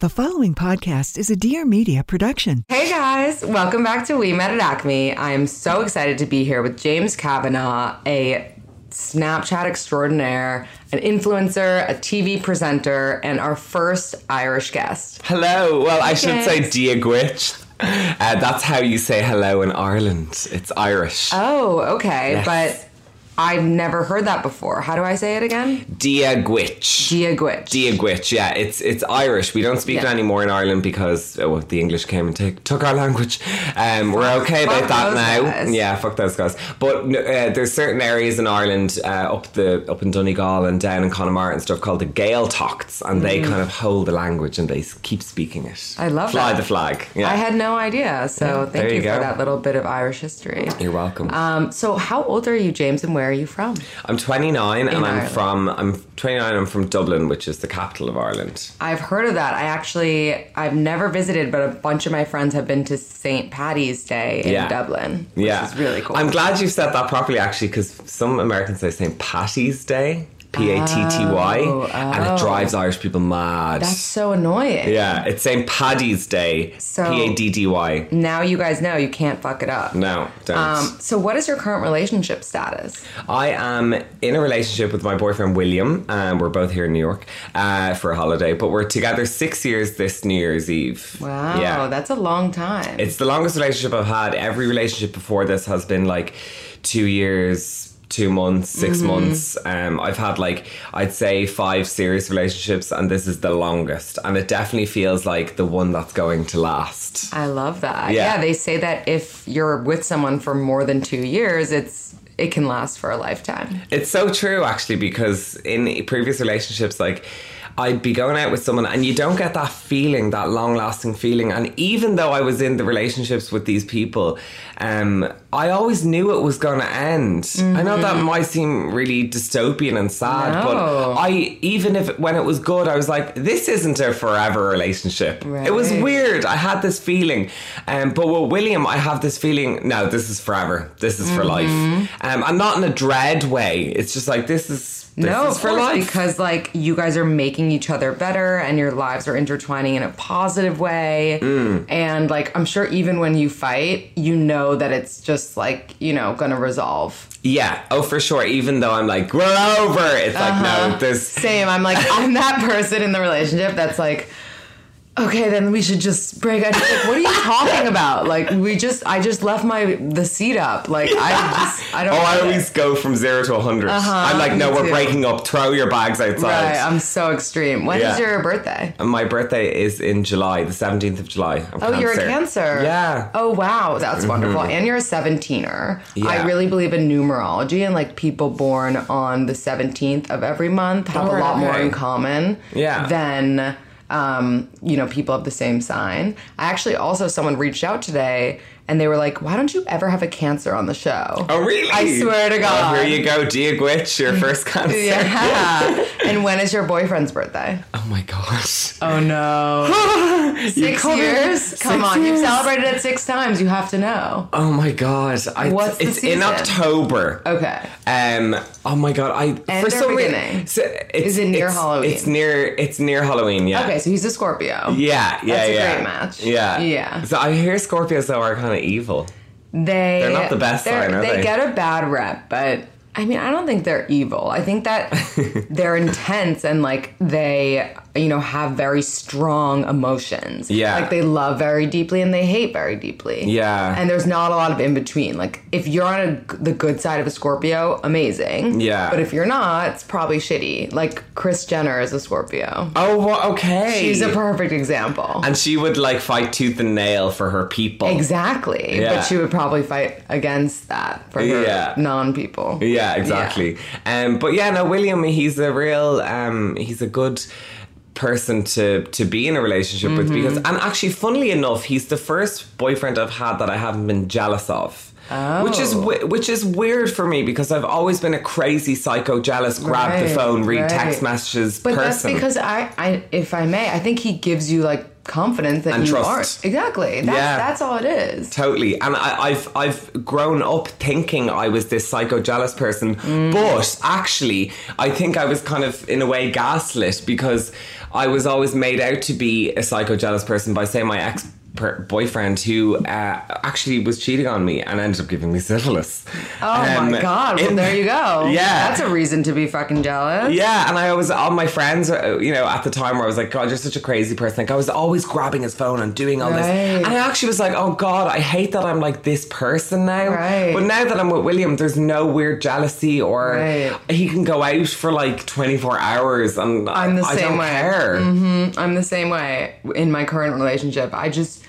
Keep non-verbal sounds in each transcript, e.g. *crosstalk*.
The following podcast is a Dear Media production. Hey guys, welcome back to We Met at Acme. I am so excited to be here with James Kavanagh, a Snapchat extraordinaire, an influencer, a TV presenter, and our first Irish guest. Hello. Well, I should say James. Dia dhuit. Uh, that's how you say hello in Ireland. It's Irish. Oh, okay, Yes. but I've never heard that before. How do I say it again? Dia dhuit. Dia dhuit. Dia dhuit, yeah, it's it's Irish. We don't speak it anymore in Ireland because oh, well, the English came and take, took our language. Um, we're okay fuck about that now. guys. Yeah, fuck those guys. But uh, there's certain areas in Ireland, uh, up the up in Donegal and down in Connemara and stuff called the Gaeltachts, and they kind of hold the language and they keep speaking it. Mm. I love Fly that. the flag. Yeah, I had no idea, so Yeah, thank you, you for that little bit of Irish history. You're welcome. Um, so, how old are you, James, and where are you from? I'm 29 and I'm from I'm 29 I'm from Dublin which is the capital of Ireland. I've heard of that. I actually, I've never visited, but a bunch of my friends have been to St. Patty's Day in Yeah. Dublin, which yeah. is really cool. I'm glad you said that properly actually cuz some Americans say St. Patty's Day, P A T T Y, and it drives Irish people mad. Oh, That's so annoying. yeah, it's St. Paddy's Day, So- P A D D Y. Now you guys know you can't fuck it up. No, don't. Um, so, what is your current relationship status? I am in a relationship with my boyfriend William, and we're both here in New York uh, for a holiday. But we're together six years this New Year's Eve. Wow, Yeah. that's a long time. It's the longest relationship I've had. Every relationship before this has been like two years, two months, 6 Mm-hmm. months. Um, I've had like I'd say five serious relationships, and this is the longest. And it definitely feels like the one that's going to last. I love that. Yeah. Yeah. they say that if you're with someone for more than two years, it's it can last for a lifetime. It's so true, actually, because in previous relationships, like. I'd be going out with someone and you don't get that feeling, that long lasting feeling. And even though I was in the relationships with these people, um, I always knew it was going to end. I know that might seem really dystopian and sad, No. but I, even if when it was good, I was like, this isn't a forever relationship. It was weird. I had this feeling. Um, but with William, I have this feeling, no, this is forever. This is for life. Um, and not in a dread way. It's just like, this is. This no, of for course, life. because like you guys are making each other better, and your lives are intertwining in a positive way. Mm. And like I'm sure, even when you fight, you know that it's just like you know gonna resolve. Yeah, oh for sure. Even though I'm like, we're over. It's like no, uh-huh. there's Same. I'm like I'm that person in the relationship that's like. Okay, then we should just break. I just, like, what are you talking about? Like, we just, I just left my the seat up. Like, I just, I don't. Oh, I get it. always go from zero to a 100 uh-huh, I'm like, no, we're too. breaking up. Throw your bags outside. Right, I'm so extreme. When is Yeah. your birthday? my birthday is in July, the 17th of July. I'm Oh, you're a Cancer. Yeah. Oh, wow. That's mm-hmm. wonderful. And you're a 17er. Yeah. I really believe in numerology and like people born on the 17th of every month have a Alright, lot more in common Yeah. than, um, you know, people of the same sign. I actually also, someone reached out today and they were like, why don't you ever have a Cancer on the show? Oh, really? I swear to Well, God. here you go, Dia dhuit, your *laughs* first cancer. Yeah. *laughs* and when is your boyfriend's birthday? Oh my gosh. Oh no. *laughs* Six years? six Come on, you've celebrated it six times. You have to know. Oh my god. I, What's the it's in? October. Okay. Um. Oh my god. I End or rea- beginning? so it's, Is it near it's- Halloween? It's near. It's near Halloween. Yeah. Okay, so he's a Scorpio. Yeah. Yeah. That's a yeah. great match. Yeah. Yeah. So I hear Scorpios though are kind of evil. They They're not the best sign, are they they? get a bad rep, but I mean, I don't think they're evil. I think that *laughs* they're intense and like they you know, have very strong emotions. Yeah. Like they love very deeply and they hate very deeply. Yeah. And there's not a lot of in between. Like if you're on a, the good side of a Scorpio, amazing. Yeah. But if you're not, it's probably shitty. Like Chris Jenner is a Scorpio. Oh, wha- okay. She's a perfect example. and she would like fight tooth and nail for her people. Exactly. Yeah. But she would probably fight against that for her Yeah. non people. Yeah, exactly. Um, but yeah, no, William, he's a real, um, he's a good person to to be in a relationship with Mm-hmm. because, and actually, funnily enough, he's the first boyfriend I've had that I haven't been jealous of. Which is Oh. which is weird for me because I've always been a crazy psycho jealous grab the phone read right. text messages But that's because I, I, if I may, I think he gives you like confidence that And you trust. aren't. Exactly. That's, Yeah. that's all it is. Totally, and I, I've I've grown up thinking I was this psycho jealous person, Mm. but actually, I think I was kind of in a way gaslit because I was always made out to be a psycho jealous person by say my ex boyfriend who uh, actually was cheating on me and ended up giving me syphilis. Oh Um, my god! Well, there you go. *laughs* Yeah. that's a reason to be fucking jealous. Yeah, and I was all my friends, uh, you know, at the time where I was like, God, you're such a crazy person. Like, I was always grabbing his phone and doing all this. And I actually was like, oh God, I hate that I'm like this person now. Right. But now that I'm with William, there's no weird jealousy or Right. he can go out for like 24 hours and I'm the I, I same don't way. care. I'm the same way in my current relationship. I just,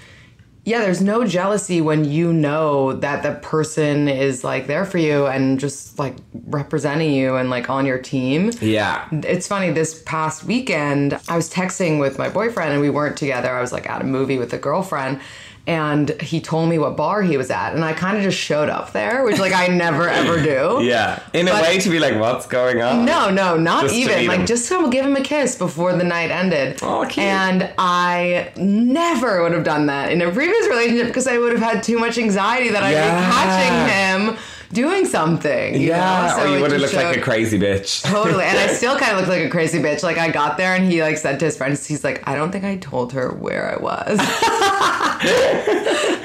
yeah, there's no jealousy when you know that the person is like there for you and just like representing you and like on your team. Yeah. It's funny, this past weekend, I was texting with my boyfriend and we weren't together. I was like at a movie with a girlfriend. And he told me what bar he was at, and I kind of just showed up there, which like I never ever do. *laughs* Yeah. In a way to be like, what's going on? No, no, not Just even. Like him. just to give him a kiss before the night ended. Oh, cute. And I never would have done that in a previous relationship because I would have had too much anxiety that I'd be catching him doing something. you Yeah, know? So or you would have looked like a crazy bitch. *laughs* Totally. And I still kind of look like a crazy bitch. Like I got there and he like said to his friends, he's like, I don't think I told her where I was. *laughs*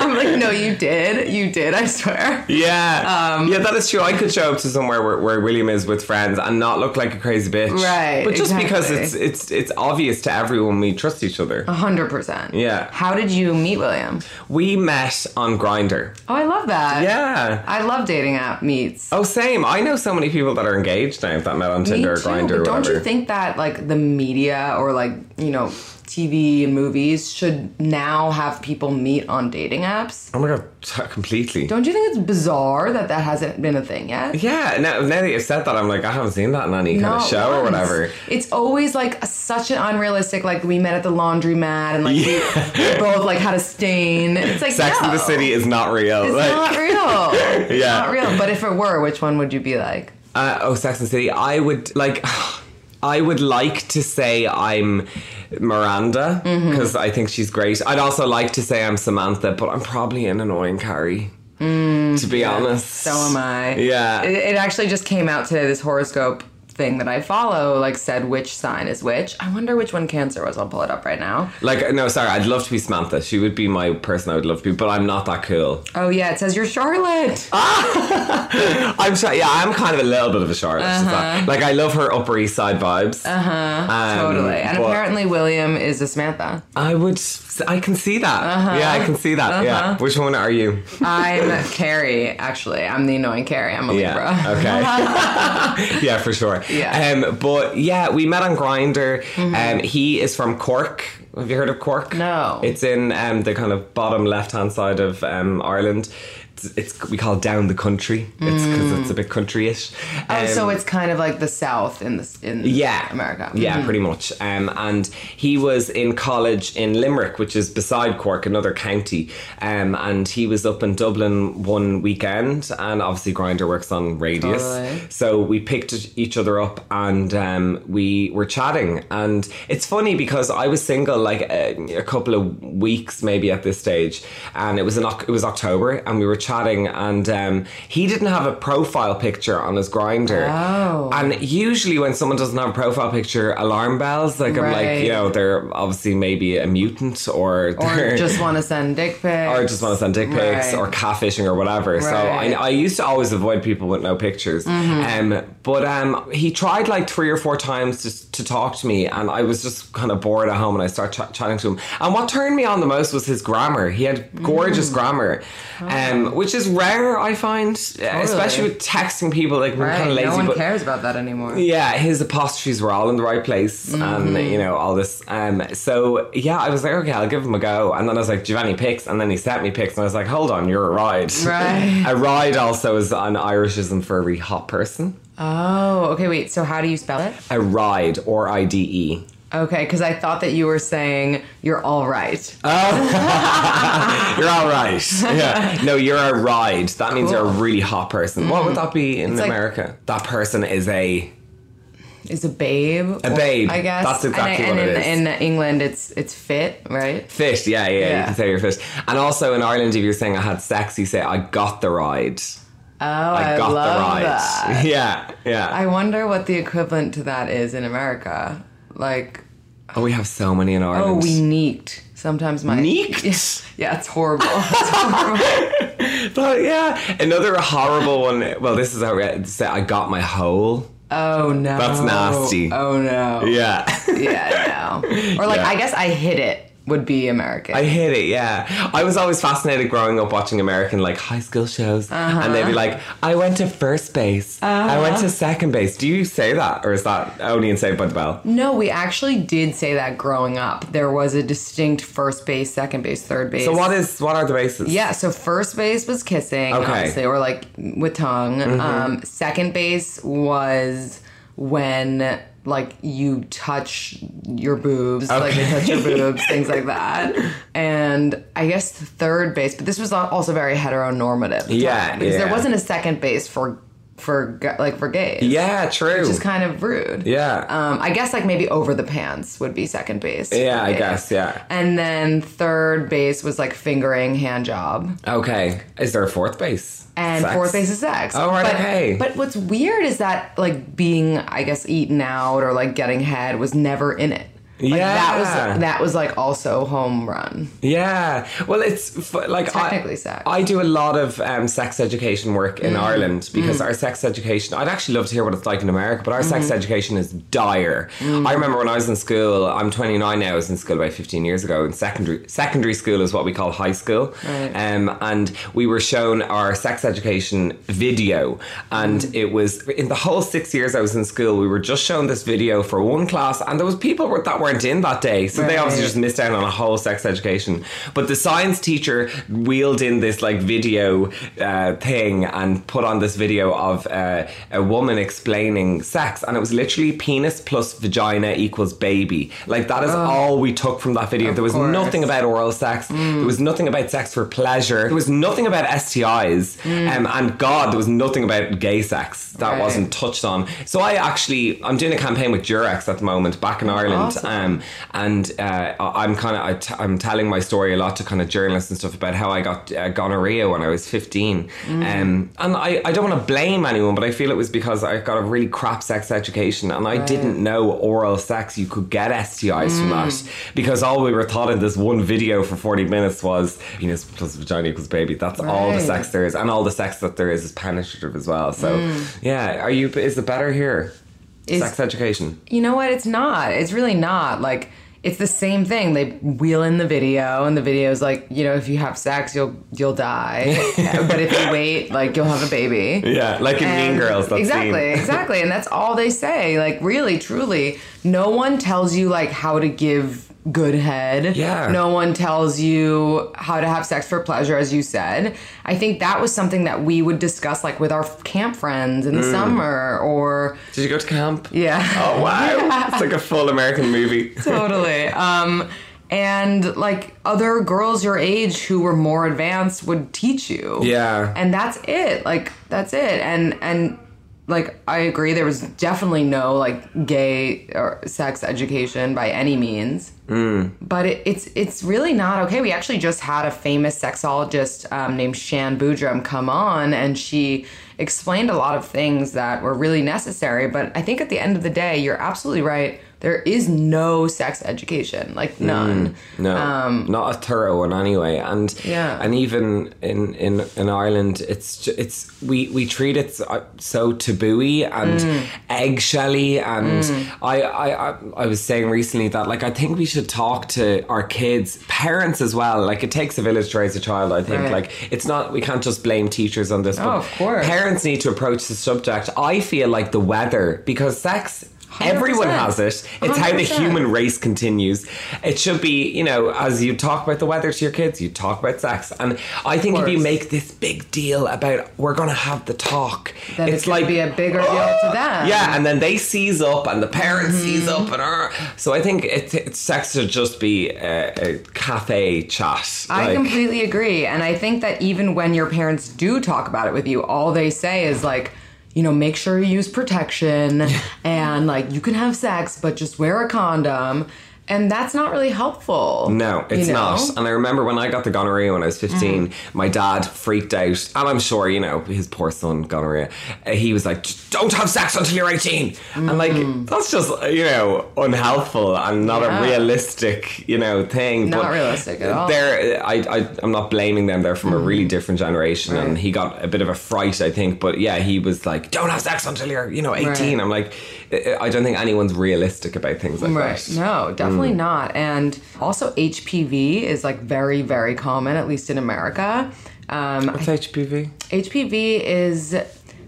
I'm like, no, you did. You did, I swear. Yeah, Um, yeah, that is true. I could show up to somewhere where, where William is with friends and not look like a crazy bitch, Right, But just because it's it's it's obvious to everyone we trust each other. A hundred percent. Yeah. How did you meet William? We met on Grindr. Oh, I love that. Yeah. I love dating app meets. Oh, same. I know so many people that are engaged now that met on Tinder or Me too, Grindr or but don't whatever. you think that like the media or like you know TV and movies should now have people meet on dating apps? oh my god, t- completely. Don't you think it's bizarre that that hasn't been a thing yet? yeah, now, now that you've said that, I'm like, I haven't seen that in any kind of show or whatever. It's always like such an unrealistic. Like we met at the laundromat and like we, we *laughs* both like had a stain. It's like Sex no, in the City is not real. It's like, not real. *laughs* Yeah. not real. But if it were, which one would you be like? Uh, oh, Sex and the City. I would like. *sighs* I would like to say I'm Miranda Mm-hmm. because I think she's great. I'd also like to say I'm Samantha, but I'm probably an annoying Carrie. to be honest, Mm, So am I. Yeah. It, it actually just came out today. This horoscope thing that I follow, like, said which sign is which. I wonder which one Cancer was. I'll pull it up right now. Like, no, sorry, I'd love to be Samantha. She would be my person I would love to be, but I'm not that cool. Oh yeah, it says you're Charlotte. *laughs* I'm sorry, yeah, I'm kind of a little bit of a Charlotte. Uh-huh. Like, I love her Upper East Side vibes. Uh huh. totally. And apparently William is a Samantha. I would, I can see that. Uh-huh. Yeah, I can see that. Yeah. Which one are you? I'm Carrie. Actually, I'm the annoying Carrie. I'm a Libra. Okay. *laughs* *laughs* yeah, for sure. Yeah. Um, but yeah, we met on Grindr. Um, he is from Cork. Have you heard of Cork? No. It's in um, the kind of bottom left hand side of um, Ireland. It's, it's we call it down the country. It's because it's a bit country-ish. Oh, so Um, it's kind of like the South in this in yeah, America. Yeah, pretty much. Um, and he was in college in Limerick, which is beside Cork, another county. Um, and he was up in Dublin one weekend, and obviously Grindr works on radius. Totally. So we picked each other up, and um, we were chatting. And it's funny because I was single like a, a couple of weeks maybe at this stage, and it was Oc- it was October, and we were chatting, and um, he didn't have a profile picture on his Grindr. Oh. And usually when someone doesn't have a profile picture, alarm bells. Like I'm like, you know, they're obviously maybe a mutant or Or *laughs* just want to send dick pics. or just want to send dick pics Right. or catfishing or whatever. So Right. Mm-hmm. I, I used to always avoid people with no pictures. Um, but um, he tried like three or four times just to talk to me, and I was just kind of bored at home, and I started ch- chatting to him. And what turned me on the most was his grammar. He had gorgeous grammar, um, which is rare, I find, especially with texting people. Like we're Right. kind of lazy, no one but cares about that anymore. yeah, his apostrophes were all in the right place, and you know all this. Um, so yeah, I was like, okay, I'll give him a go. And then I was like, Giovanni pics, and then he sent me pics, and I was like, hold on, you're a ride. Right. *laughs* a ride also is an Irishism for a hot person. Oh, okay. Wait. So how do you spell it? A ride or I D E. Okay, because I thought that you were saying you're all right. Oh, *laughs* you're all right. Yeah. No, you're a ride. That means you're a really hot person. What would that be in like- America? that person is a Is a babe. A babe. I guess. That's exactly and, what and it in, is. In England, it's it's fit, right? Fit, yeah, yeah, Yeah. you can say you're fit. And also in Ireland, if you're saying I had sex, you say I got the ride. Oh, I I, got love the ride. *laughs* that. Yeah, yeah. I wonder what the equivalent to that is in America. Like, oh, we have so many in oh, we neeked. Sometimes my Neeked? *laughs* Yeah, it's horrible. *laughs* It's horrible. But yeah, another horrible one. Well, this is how we say I got my hole. Oh no, That's nasty. Oh no. Yeah. Yeah, no. Or like, Yeah. I guess I hit it would be American. I hate it, yeah. I was always fascinated growing up watching American like high school shows, and they'd be like, "I went to first base, I went to second base." Do you say that, or is that only in Saved by the Bell? no, we actually did say that growing up. There was a distinct first base, second base, third base. So what is what are the bases? Yeah, so first base was kissing, Okay. Mm-hmm. obviously, or like with tongue. Um, second base was when like you touch your boobs, like they touch your boobs, things like that. And I guess the third base, but this was also very heteronormative. Yeah, because yeah. there wasn't a second base for for like for gays. yeah, true. Which is kind of rude. Yeah. Um, I guess like maybe over the pants would be second base. Yeah, I guess, yeah. And then third base was like fingering, hand job. okay, is there a fourth base? and Sex? fourth base is sex. Oh, right, but, okay. But what's weird is that like being, I guess, eaten out or like getting head was never in it. Like, that Yeah. was that was like also home run. Yeah, well, it's like Technically I, sex. I do a lot of um, sex education work in mm-hmm. Ireland because mm-hmm. our sex education. I'd actually love to hear what it's like in America, but our sex mm-hmm. education is dire. I remember when I was in school. I'm 29 now. I was in school about 15 years ago. In secondary secondary school is what we call high school, um, and we were shown our sex education video, and it was in the whole six years I was in school. We were just shown this video for one class, and there was people that were- that weren't in that day, so they obviously just missed out on a whole sex education. But the science teacher wheeled in this like video uh, thing and put on this video of uh, a woman explaining sex, and it was literally penis plus vagina equals baby. Like that is all we took from that video. There was course. nothing about oral sex. There was nothing about sex for pleasure. There was nothing about STIs, um, and God, there was nothing about gay sex that Right. wasn't touched on. So I actually, I'm doing a campaign with Durex at the moment back in Ireland, Awesome. Um, and uh, I'm kind of I t- I'm telling my story a lot to kind of journalists and stuff about how I got uh, gonorrhea when I was 15, um, and I, I don't want to blame anyone, but I feel it was because I got a really crap sex education, and I didn't know oral sex you could get STIs from that because all we were taught in this one video for 40 minutes was penis plus vagina equals baby. That's all the sex there is, and all the sex that there is is penetrative as well. So yeah, are you? Is it better here? Is- sex education. You know what? It's not. It's really not. Like it's the same thing. They wheel in the video, and the video is like, you know, if you have sex, you'll you'll die, *laughs* but if you wait, like you'll have a baby. Yeah, like in Mean Girls. That exactly, *laughs* exactly, and that's all they say. Like, really, truly, no one tells you like how to give good head. Yeah. No one tells you how to have sex for pleasure, as you said. I think that was something that we would discuss, like with our camp friends in the Mm. summer, or Did you go to camp? yeah. Oh wow! *laughs* It's like a full American movie. totally. Um, and like other girls your age who were more advanced would teach you. Yeah. And that's it. Like that's it. And and like I agree, there was definitely no like gay or sex education by any means. Mm. But it, it's it's really not okay. We actually just had a famous sexologist um, named Shan Boodram come on, and she explained a lot of things that were really necessary. But I think at the end of the day, you're absolutely right. There is no sex education, like none. No, Um, not a thorough one anyway. And Yeah. and even in in, in Ireland, it's it's we we treat it so, tabooy and Mm. eggshelly. And I, I I I was saying recently that like I think we should talk to our kids, parents as well. Like it takes a village to raise a child. I think Right. like it's not we can't just blame teachers on this. Oh, but of course. parents need to approach the subject. I feel like the weather because sex. Everyone 100%. has it. It's how the human race continues. It should be, you know, as you talk about the weather to your kids, you talk about sex. And I think if you make this big deal about we're going to have the talk, Then it's it could like be a bigger deal to *gasps* them. Yeah, and then they seize up, and the parents seize Mm-hmm. up, and uh, so I think it, it, sex should just be a, a cafe chat. I like- completely agree. And I think that even when your parents do talk about it with you, all they say is like, you know, make sure you use protection and like you can have sex, but just wear a condom. And that's not really helpful. No, it's you know? not. And I remember when I got the gonorrhea when I was 15, Mm. my dad freaked out. And I'm sure, you know, his poor son, gonorrhea, uh, he was like, don't have sex until you're 18. And like, that's just, you know, unhelpful and not Mm. Yeah. a realistic, you know, thing. Not But realistic at all. They're, I, I, I'm not blaming them. They're from a really different generation. And Mm. He got a bit of a fright, I think. But yeah, he was like, don't have sex until you're, you know, 18. Right. I'm like, I don't think anyone's realistic about things like Right. that. No, definitely not. And also, HPV is like very, very common, at least in America. Um, What's HPV? HPV is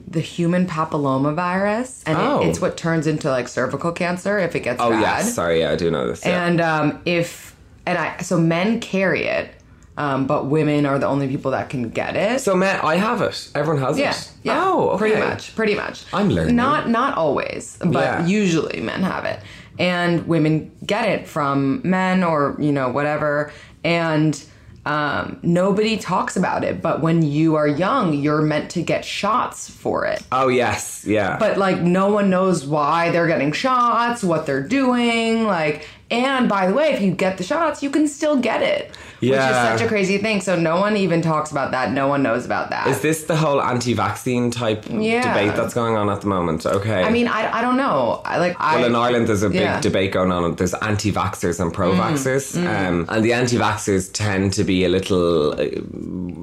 the human papilloma virus, and Oh. it, it's what turns into like cervical cancer if it gets Oh, bad. yes. Sorry, yeah, I do know this. Yeah. And um, if and I so men carry it, um, but women are the only people that can get it. So, Matt, I have it. Everyone has yeah, it. yeah, Oh, okay. pretty much, pretty much. I'm learning. Not not always, but Yeah. usually men have it, and women get it from men or you know whatever, and. Um, nobody talks about it, but when you are young, you're meant to get shots for it. Oh, yes. Yeah. but like no one knows why they're getting shots, what they're doing, like and by the way, if you get the shots, you can still get it. Which is such a crazy thing. So no one even talks about that. No one knows about that. is this the whole anti-vaccine type Yeah. debate that's going on at the moment? Okay. I mean, I, I don't know. I like I well, in Ireland, there's a big yeah. Debate going on. There's anti-vaxxers and pro-vaxxers, um, and the anti-vaxxers tend to be a little, uh,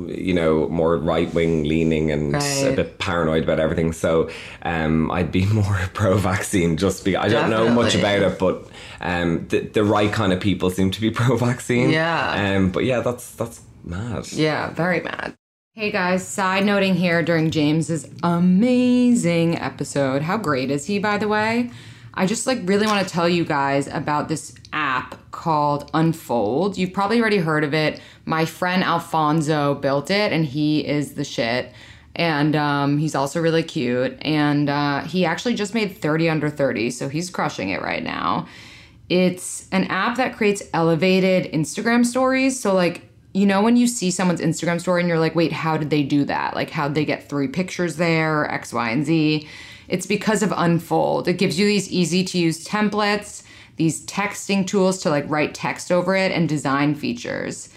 you know, more right-wing leaning and a bit paranoid about everything. So, um, I'd be *laughs* more pro-vaccine. Just be, I don't know much about it, but um, the, the right kind of people seem to be *laughs* pro-vaccine. Yeah. Um, but yeah, that's that's mad. Yeah, very mad. Hey guys, side noting here during James's amazing episode. How great is he, by the way? I just like really want to tell you guys about this app called Unfold. You've probably already heard of it. My friend Alfonso built it and he is the shit. And um, he's also really cute. And uh, he actually just made 30 under 30, so he's crushing it right now. It's an app that creates elevated Instagram stories. So, like, you know, when you see someone's Instagram story and you're like, wait, how did they do that? Like, how'd they get three pictures there, X, Y, and Z? It's because of Unfold. It gives you these easy to use templates, these texting tools to like write text over it, and design features.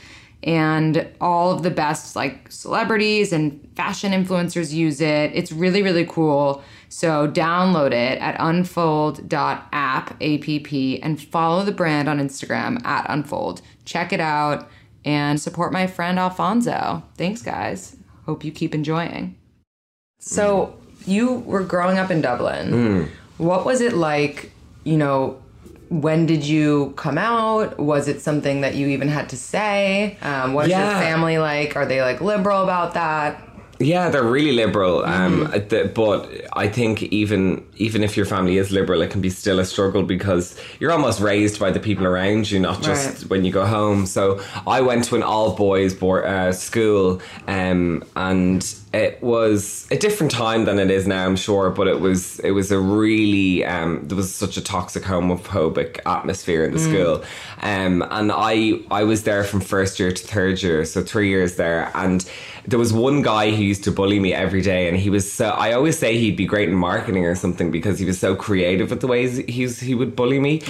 And all of the best like celebrities and fashion influencers use it. It's really, really cool. So download it at unfold.app, app, and follow the brand on Instagram at unfold. Check it out and support my friend Alfonso. Thanks, guys. Hope you keep enjoying. So, you were growing up in Dublin. What was it like, you know, when did you come out? Was it something that you even had to say? Um, what is your family like? Are they like liberal about that? Yeah, they're really liberal. Um, Mm-hmm. th- but I think even even if your family is liberal, it can be still a struggle because you're almost raised by the people around you, not just Right. when you go home. So I went to an all boys board, uh, school, um, and it was a different time than it is now, I'm sure. But it was it was a really um, there was such a toxic homophobic atmosphere in the school, um, and I I was there from first year to third year, so three years there, and there was one guy who used to bully me every day, and he was so. I always say he'd be great in marketing or something because he was so creative with the ways he's he would bully me.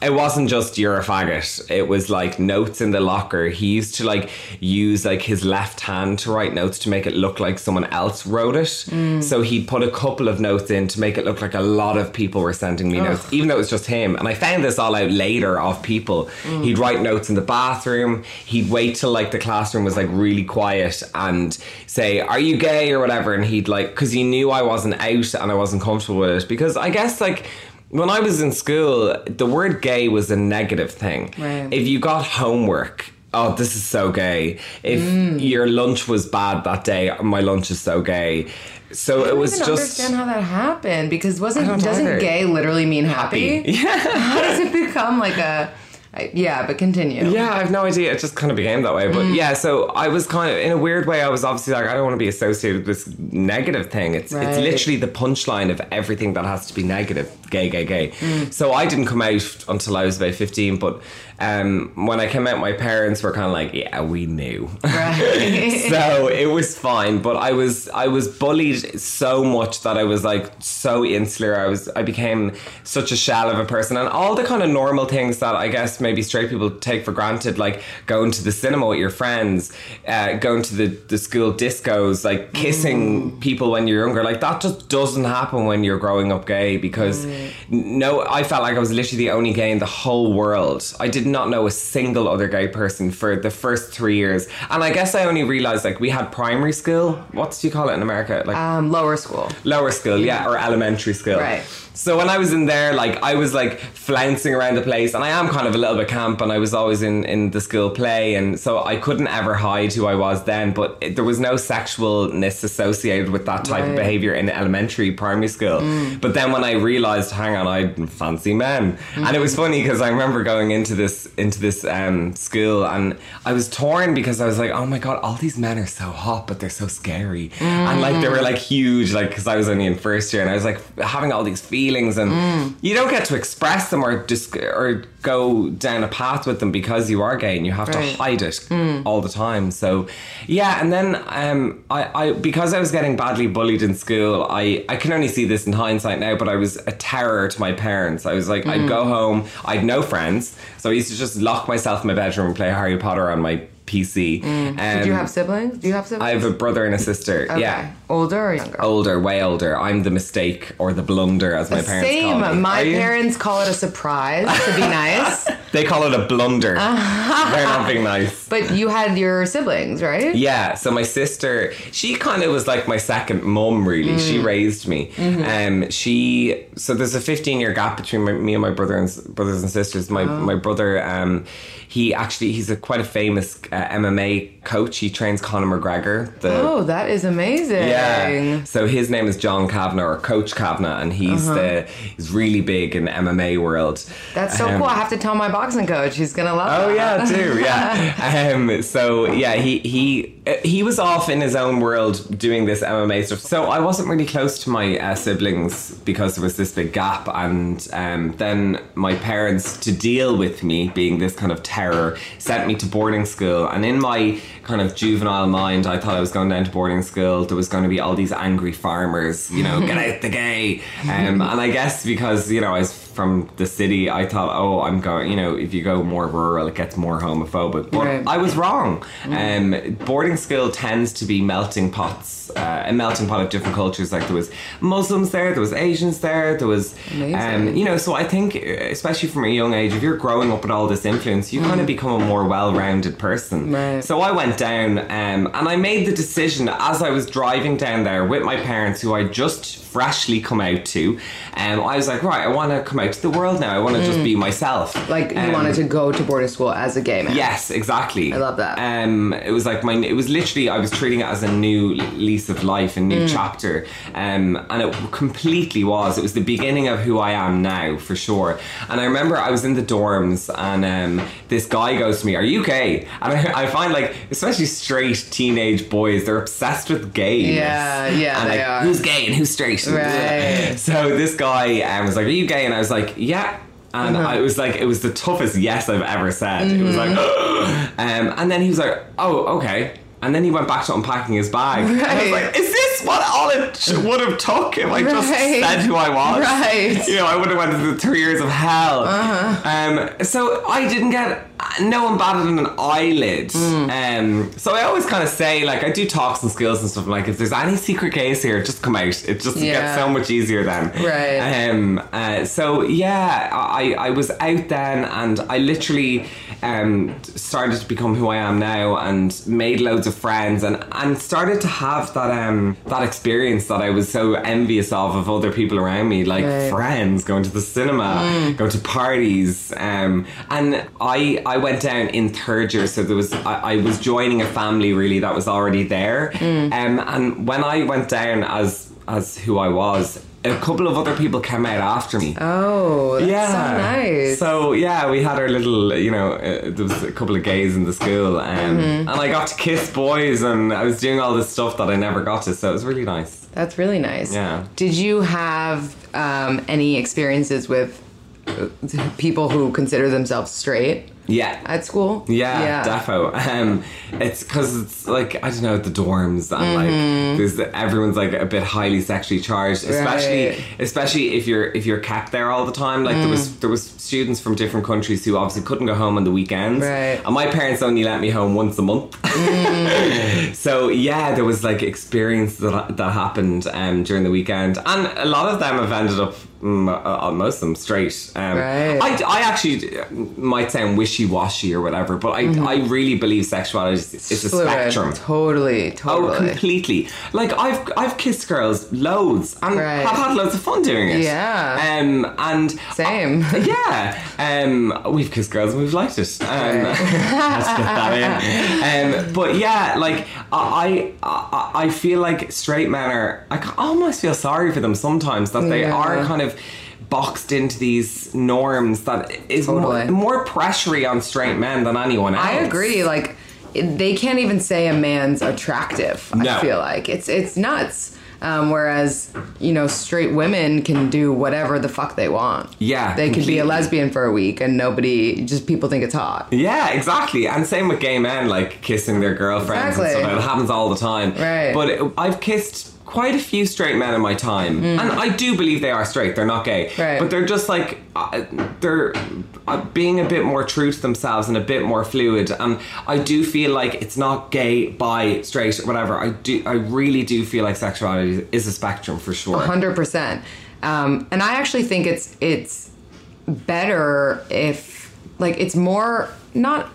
It wasn't just you're a faggot. It was like notes in the locker. He used to like use like his left hand to write notes to make it look like someone else wrote it. Mm. So he'd put a couple of notes in to make it look like a lot of people were sending me notes, even though it was just him. And I found this all out later of people. Mm. He'd write notes in the bathroom. He'd wait till like the classroom was like really quiet and say, "Are you gay?" or whatever. And he'd like because he knew I wasn't out and I wasn't comfortable with it because I guess like. When I was in school, the word gay was a negative thing. Right. If you got homework, oh, this is so gay. If Mm. your lunch was bad that day, my lunch is so gay. So it was just. understand how that happened because wasn't doesn't either. gay literally mean happy? *laughs* Yeah. How does it become like a? I- Yeah, but continue. Yeah, I have no idea. It just kind of became that way. But Mm. yeah, so I was kind of, in a weird way, I was obviously like, I don't want to be associated with this negative thing. It's it's literally the punchline of everything that has to be negative gay, gay, gay. Mm. So I didn't come out until I was about 15. But um, when I came out, my parents were kind of like, yeah, we knew. Right. *laughs* so it was fine but i was i was bullied so much that i was like so insular i was i became such a shell of a person and all the kind of normal things that i guess maybe straight people take for granted like going to the cinema with your friends uh, going to the, the school discos like kissing people when you're younger like that just doesn't happen when you're growing up gay because no i felt like i was literally the only gay in the whole world. I did not know a single other gay person for the first three years. And i guess i only realized like we had primary school. What do you call it in america? Like um, lower school. lower school yeah. or elementary school. Right. So when i was in there like i was like flouncing around the place and i am kind of a little bit camp and i was always in in the school play and so i couldn't ever hide who i was then but it, there was no sexualness associated with that type of behavior in elementary primary school. But then when i realized hang on i fancy men. And it was funny because i remember going into this into this um, school and i was torn because i was like oh my god all these men are so hot but they're so scary. And like they were like huge like because i was only in first year and i was like having all these feelings and you don't get to express them or just or go down a path with them because you are gay and you have Right. to hide it all the time. So yeah and then um I, I because i was getting badly bullied in school i i can only see this in hindsight now but i was a terror to my parents. I was like i'd go home i'd no friends so i used to just lock myself in my bedroom and play harry potter on my pc um, Did you have siblings? Do you have siblings? i have a brother and a sister Okay. yeah Older or younger? older way older i'm the mistake or the blunder as my parents Same. call me. My parents call it a surprise to be *laughs* nice. They call it a blunder *laughs* they're not being nice But you had your siblings, right? Yeah, so my sister, she kind of was like my second mum, really. She raised me. Um, she so there's a 15 year gap between my, me and my brother and brothers and sisters. My my brother, um, he actually he's a quite a famous uh, MMA coach. He trains Conor McGregor. The Oh, that is amazing. yeah. So his name is John Kavanagh or Coach Kavanagh, and he's the he's really big in the MMA world. That's so Um, cool. I have to tell my boxing coach. He's gonna love Oh that. yeah, too. *laughs* Yeah. um. So yeah, he he he was off in his own world doing this MMA stuff. So I wasn't really close to my uh, siblings because there was this big gap, and um, then my parents, to deal with me being this kind of terror, sent me to boarding school. And in my kind of juvenile mind, I thought I was going down to boarding school. There was going to be all these angry farmers, you know, *laughs* get out the gay. Um, and I guess because you know I was from the city, I thought, oh, I'm going. You know, if you go more rural, it gets more homophobic. But Right. I was wrong. Um, boarding school tends to be melting pots, uh, a melting pot of different cultures. Like there was Muslims there, there was Asians there, there was, um, you know. So I think, uh, especially from a young age, if you're growing up with all this influence, you kind of become a more well-rounded person. Right. So I went down, um, and I made the decision as I was driving down there with my parents, who I just freshly come out to. Um, I was like, right, I want to come out to the world now. I want to just be myself. Like you Um, wanted to go to boarding school as a gay man. Yes, exactly. I love that. Um, it was like my. It was literally I was treating it as a new lease of life, a Mm. new chapter, um, and it completely was. It was the beginning of who I am now, for sure. And I remember I was in the dorms, and um, this guy goes to me, "Are you gay?" And I, I find like, especially straight teenage boys, they're obsessed with gayness. Yeah, yeah, and they like, are. Who's gay and who's straight? Right. *laughs* So this guy um, was like, "Are you gay?" And I was like, "Yeah." And Uh-huh. I was like, it was the toughest yes I've ever said. It was like, Mm-hmm. *gasps* um, and then he was like, oh, okay. And then he went back to unpacking his bag. And I was like, is this what all it would have took if I just said who I was? Right. You know, I would have went through the three years of hell. Uh-huh. Um, so I didn't get no one batted an eyelid. Hmm. Um, so I always kind of say like I do talks and skills and stuff. Like if there's any secret gays here, just come out. It just Yeah. gets so much easier then. Right. Um, uh, so yeah, I, I was out then and I literally um, started to become who I am now and made loads of friends and, and started to have that um, that experience that I was so envious of of other people around me, like Right. friends, going to the cinema, going to parties. Um, and I I went down in third year, so there was I, I was joining a family really that was already there. Um, and when I went down as as who I was, a couple of other people came out after me. Oh, that's so nice. So yeah, we had our little, you know, uh, there was a couple of gays in the school, um, Mm-hmm. and I got to kiss boys, and I was doing all this stuff that I never got to. So it was really nice. That's really nice. Yeah. Did you have um, any experiences with uh, people who consider themselves straight Yeah. at school? Yeah, defo. Um, it's because it's like I don't know the dorms and like there's everyone's like a bit highly sexually charged, especially Right. especially if you're if you're kept there all the time. Like there was there was students from different countries who obviously couldn't go home on the weekends, Right. and my parents only let me home once a month. *laughs* so yeah, there was like experience that that happened um, during the weekend, and a lot of them have ended up. Mm, uh, uh, most of them straight. Um, Right. I, I actually might sound wishy washy or whatever, but I, I really believe sexuality is, is a Fluid. spectrum. Totally, Oh, totally. completely. Like I've I've kissed girls loads and Right. have had loads of fun doing it. Yeah. Um and Same. *laughs* yeah. Um we've kissed girls and we've liked it. Um get that in. Um but yeah, like I I I feel like straight men are I almost feel sorry for them sometimes that they Yeah. are kind of boxed into these norms that is Totally. more, more pressury on straight men than anyone else. I agree. Like they can't even say a man's attractive. No. I feel like it's it's nuts. Um, whereas you know, straight women can do whatever the fuck they want. Yeah, they could be a lesbian for a week and nobody just people think it's hot. Yeah, exactly. And same with gay men, like kissing their girlfriends and Exactly. stuff. It happens all the time. Right. But it- I've kissed quite a few straight men in my time, and I do believe they are straight. They're not gay, Mm. Right. but they're just like uh, they're uh, being a bit more true to themselves and a bit more fluid. And I do feel like it's not gay, bi, straight, whatever. I do. I really do feel like sexuality is a spectrum for sure. hundred percent. Um, and I actually think it's it's better if like it's more not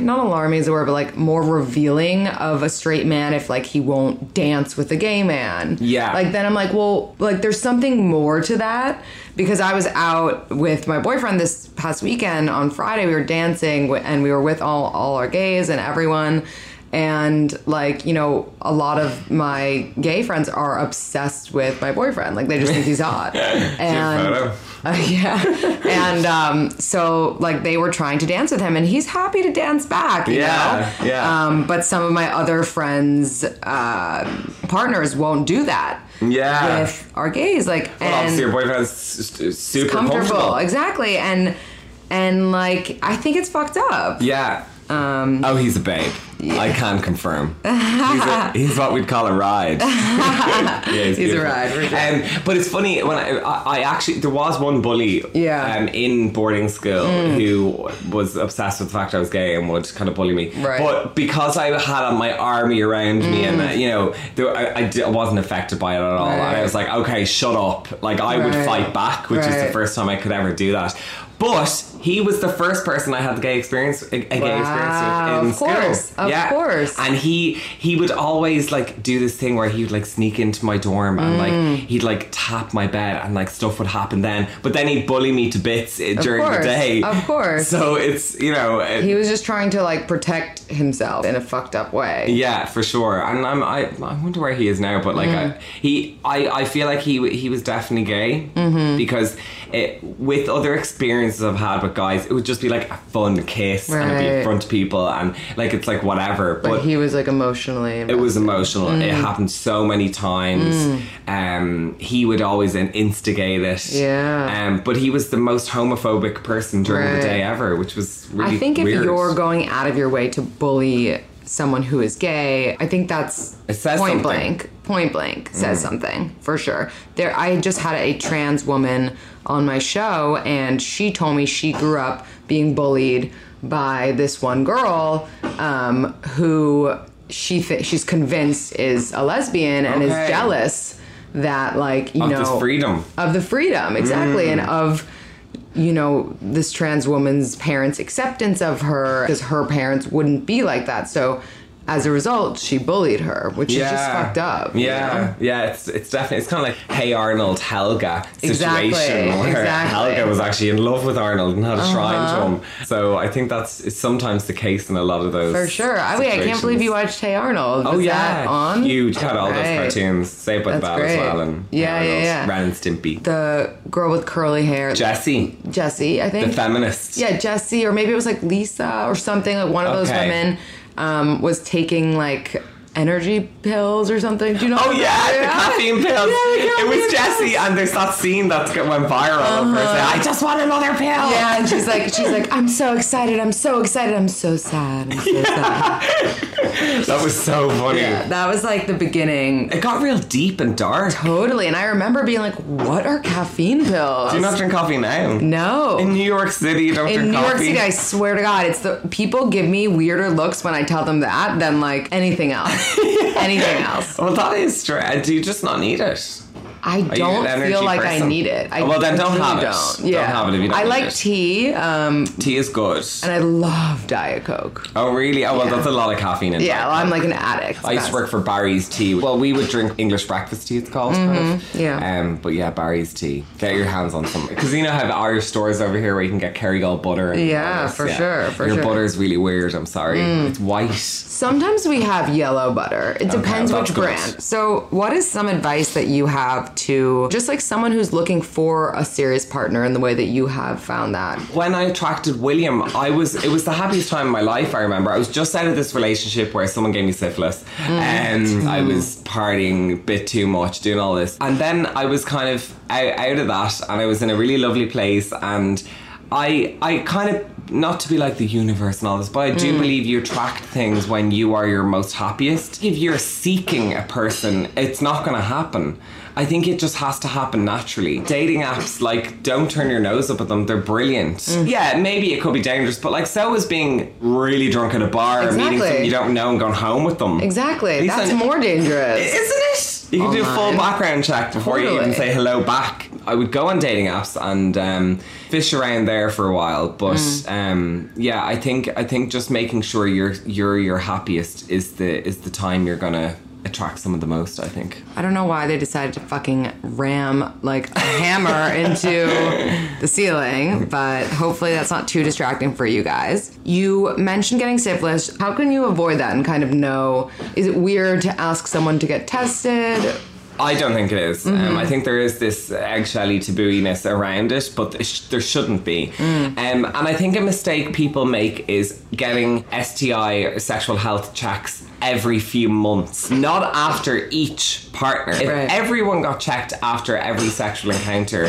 not alarming is the word, but like more revealing of a straight man if like he won't dance with a gay man. Yeah. Like then I'm like, well, like there's something more to that because I was out with my boyfriend this past weekend on Friday. We were dancing and we were with all all our gays and everyone. And like you know, a lot of my gay friends are obsessed with my boyfriend. Like they just think he's *laughs* hot. and *laughs* uh, yeah, and um, so like they were trying to dance with him, and he's happy to dance back. You Yeah, know? yeah. Um, but some of my other friends' uh, partners won't do that. Yeah. with our gays, like But and obviously, your boyfriend's super comfortable. exactly, and and like I think it's fucked up. Yeah. Um, oh, he's a babe. I can confirm. He's, a, *laughs* he's what we'd call a ride. *laughs* yeah, he's, He's a ride, sure. Um, but it's funny when I, I, I actually there was one bully Yeah. Mm. um, in boarding school who was obsessed with the fact I was gay and would kind of bully me. Right. Mm. But because I had my army around me and uh, you know there, I, I, I wasn't affected by it at all, and I was like, okay, shut up. Like I would fight back, which is the first time I could ever do that. But he was the first person I had the gay experience, a, a gay Wow, experience with in of course, school. of yeah. course. And he he would always like do this thing where he would like sneak into my dorm and Mm. like he'd like tap my bed and like stuff would happen then. But then he'd bully me to bits uh, during course, the day. of course. So it's you know. it- He was just trying to like protect himself in a fucked up way. yeah, for sure. And I'm, I, I wonder where he is now. But like, Mm. I, he, I, I feel like he, he was definitely gay Mm-hmm. because it, with other experiences I've had with guys, it would just be like a fun kiss and it'd be in Right. front of people and like it's like whatever. But But, he was like emotionally. it was emotional. It Mm. happened so many times. Um, he would always instigate it. Yeah. Um, but he was the most homophobic person during Right. the day ever, which was really I think if weird. you're going out of your way to bully someone who is gay. I think that's point something. blank. Point blank says something for sure. There, I just had a trans woman on my show, and she told me she grew up being bullied by this one girl um, who she th- she's convinced is a lesbian and is jealous that like you Of know freedom. of the freedom exactly Mm. and of you know this trans woman's parents acceptance of her because her parents wouldn't be like that. So as a result she bullied her which is just fucked up you Yeah, know? yeah, it's it's definitely it's kind of like Hey Arnold Helga situation Exactly, where exactly. Uh-huh. Helga was actually in love with Arnold and had a shrine to him. So I think that's it's sometimes the case in a lot of those. for sure I, wait, I can't believe you watched hey arnold Oh yeah, that on huge. Had all Right. those cartoons. Saved by the Bell as well, and Yeah, yeah, Arnold, yeah. Ren and Stimpy. the girl with curly hair Jessie, Jessie I think the feminist. Yeah, Jessie, or maybe it was like Lisa or something. Like one of those women um, was taking like energy pills or something. Do you know? Oh yeah, the caffeine pills. Yeah, the it was caffeine Jessie, and there's that scene that went viral of her uh-huh. saying, "I just want another pill." Yeah, and she's like, she's like, I'm so *laughs* excited, I'm so excited, I'm so sad, I'm so sad. *laughs* that was so funny. Yeah, that was like the beginning. It got real deep and dark. Totally, and I remember being like, "What are caffeine pills?" Do you not drink coffee now? no. In New York City, don't In drink New York. City, I swear to God, it's the people give me weirder looks when I tell them that than like anything else. *laughs* anything else. well, that is true. Do you just not need it? I don't feel like I need it. I well, then don't have it. Don't. Don't Yeah. have it if you don't I like it. tea, um, Tea is good. and I love Diet Coke. oh, really? Oh, well, Yeah. that's a lot of caffeine in it. Yeah, well, I'm like an addict. I used to work for Barry's Tea. Well, we would drink English breakfast tea, it's called. Kind of. Mm-hmm. yeah. Um, but yeah, Barry's Tea. Get your hands on some. Because you know how Irish stores over here where you can get Kerrygold butter. And Yeah, for sure, for your sure. Mm. butter is really weird, I'm sorry. It's white. Sometimes we have yellow butter. It depends which good. brand. So, what is some advice that you have to just like someone who's looking for a serious partner in the way that you have found that? when I attracted William, I was it was the happiest time of my life. I remember I was just out of this relationship where someone gave me syphilis, mm. and mm. I was partying a bit too much, doing all this, and then I was kind of out, out of that, and I was in a really lovely place, and I I kind of not to be like the universe and all this, but I do mm. believe you attract things when you are your most happiest. If you're seeking a person, it's not going to happen. I think it just has to happen naturally. Dating apps, like, don't turn your nose up at them. They're brilliant. Yeah, maybe it could be dangerous, but like, so is being really drunk at a bar, or meeting someone you don't know and going home with them. Exactly. That's are- more dangerous. Isn't it? You can do a full background check before you even say hello back. I would go on dating apps and um, fish around there for a while, but Mm. um, yeah, I think I think just making sure you're you're your happiest is the is the time you're gonna attract someone the most. I think. I don't know why they decided to fucking ram like a hammer *laughs* into the ceiling, but hopefully that's not too distracting for you guys. You mentioned getting syphilis. How can you avoid that and kind of know? Is it weird to ask someone to get tested? I don't think it is. Mm-hmm. Um, I think there is this eggshelly tabooiness around it, but there sh- there shouldn't be. Mm. Um, and I think a mistake people make is getting STI or sexual health checks every few months, not after each partner. If Right. everyone got checked after every sexual encounter,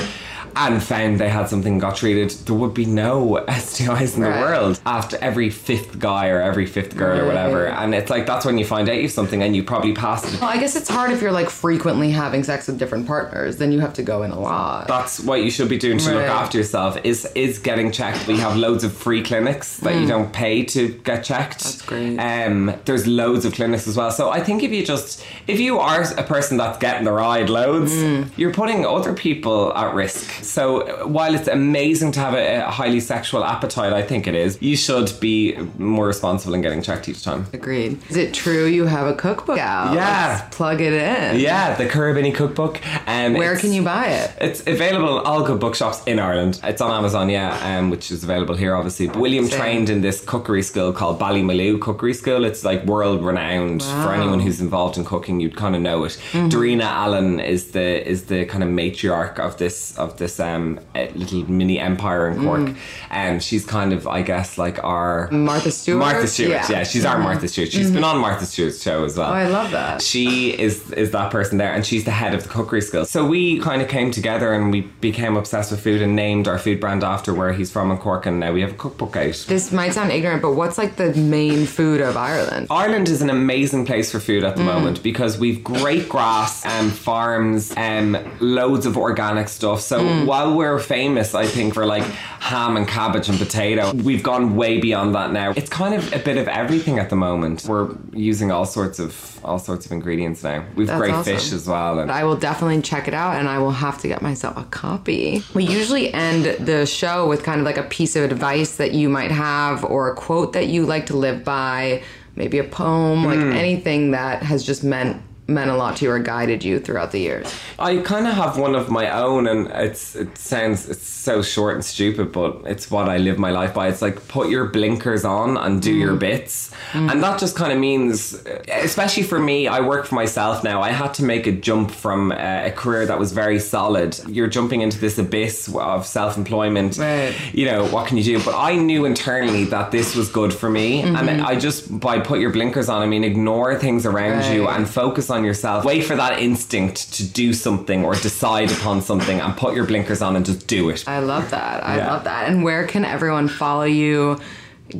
and found they had something got treated, there would be no *laughs* STIs in the world after every fifth guy or every fifth girl or whatever. And it's like that's when you find out you've something and you probably passed it. Well, I guess it's hard if you're like frequently having sex with different partners. Then you have to go in a lot. That's what you should be doing to look after yourself is is getting checked. We have loads of free clinics that you don't pay to get checked. Hmm. That's great. Um, there's loads of clinics as well. So I think if you just if you are a person that's getting the ride loads, Hmm. you're putting other people at risk. So while it's amazing to have a, a highly sexual appetite, I think it is. You should be more responsible in getting checked each time. Agreed. Is it true you have a cookbook out? Yeah. Let's plug it in. Yeah, the Currabinny cookbook. Um, Where can you buy it? It's available in all good bookshops in Ireland. It's on Amazon, yeah, um, which is available here, obviously. But William Same. trained in this cookery school called Ballymaloe Cookery School. It's like world renowned for anyone who's involved in cooking. You'd kind of know it. Mm-hmm. Darina Allen is the is the kind of matriarch of this of this this um, little mini empire in Cork, Mm. and she's kind of, I guess, like our Martha Stewart? Martha Stewart, Yeah. Mm-hmm. yeah, she's our Martha Stewart. She's been on Martha Stewart's show as well. Oh, I love that. She is is that person there, and she's the head of the cookery school. So we kind of came together and we became obsessed with food and named our food brand after where he's from in Cork, and now we have a cookbook out. This might sound ignorant, but what's like the main food of Ireland? Ireland is an amazing place for food Mm. at the moment because we've great grass and farms and loads of organic stuff. So Mm. while we're famous, I think for like ham and cabbage and potato, we've gone way beyond that now. It's kind of a bit of everything at the moment. We're using all sorts of all sorts of ingredients now. We've That's great awesome. fish as well. And I will definitely check it out and I will have to get myself a copy. We usually end the show with kind of like a piece of advice that you might have or a quote that you like to live by, maybe a poem, like Hmm. anything that has just meant meant a lot to you or guided you throughout the years. I kind of have one of my own, and it's it sounds it's so short and stupid, but it's what I live my life by. It's like put your blinkers on and do your mm. bits, mm. and that just kind of means, especially for me, I work for myself now. I had to make a jump from uh, a career that was very solid. You're jumping into this abyss of self employment. Right. You know what can you do? But I knew internally that this was good for me, and mm-hmm. I just by put your blinkers on, I mean ignore things around you and focus on yourself. Wait for that instinct to do something or decide upon something and put your blinkers on and just do it. I love that. I Yeah. love that. And where can everyone follow you?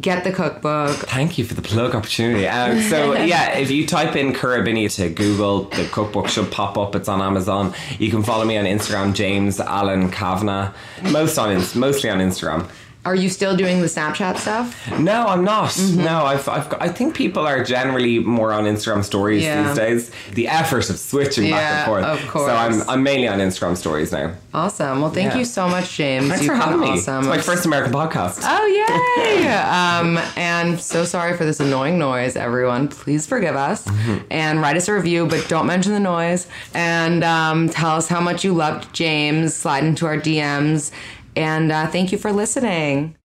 Get the cookbook. Thank you for the plug opportunity. Um, so *laughs* yeah, if you type in Currabinny to Google, the cookbook should pop up. It's on Amazon. You can follow me on Instagram, James Allen Kavanagh. Most on mostly on Instagram. Are you still doing the Snapchat stuff? No, I'm not. No, I've, I've got, I think people are generally more on Instagram stories Yeah. these days. The effort of switching back and forth. of course. So I'm, I'm mainly on Instagram stories now. Awesome. Well, thank Yeah. you so much, James. Thanks You've for having me. Awesome. It's my first American podcast. Oh yay! *laughs* um, and so sorry for this annoying noise, everyone. Please forgive us and write us a review, but don't mention the noise. And um, tell us how much you loved James. Slide into our DMs. And uh, thank you for listening.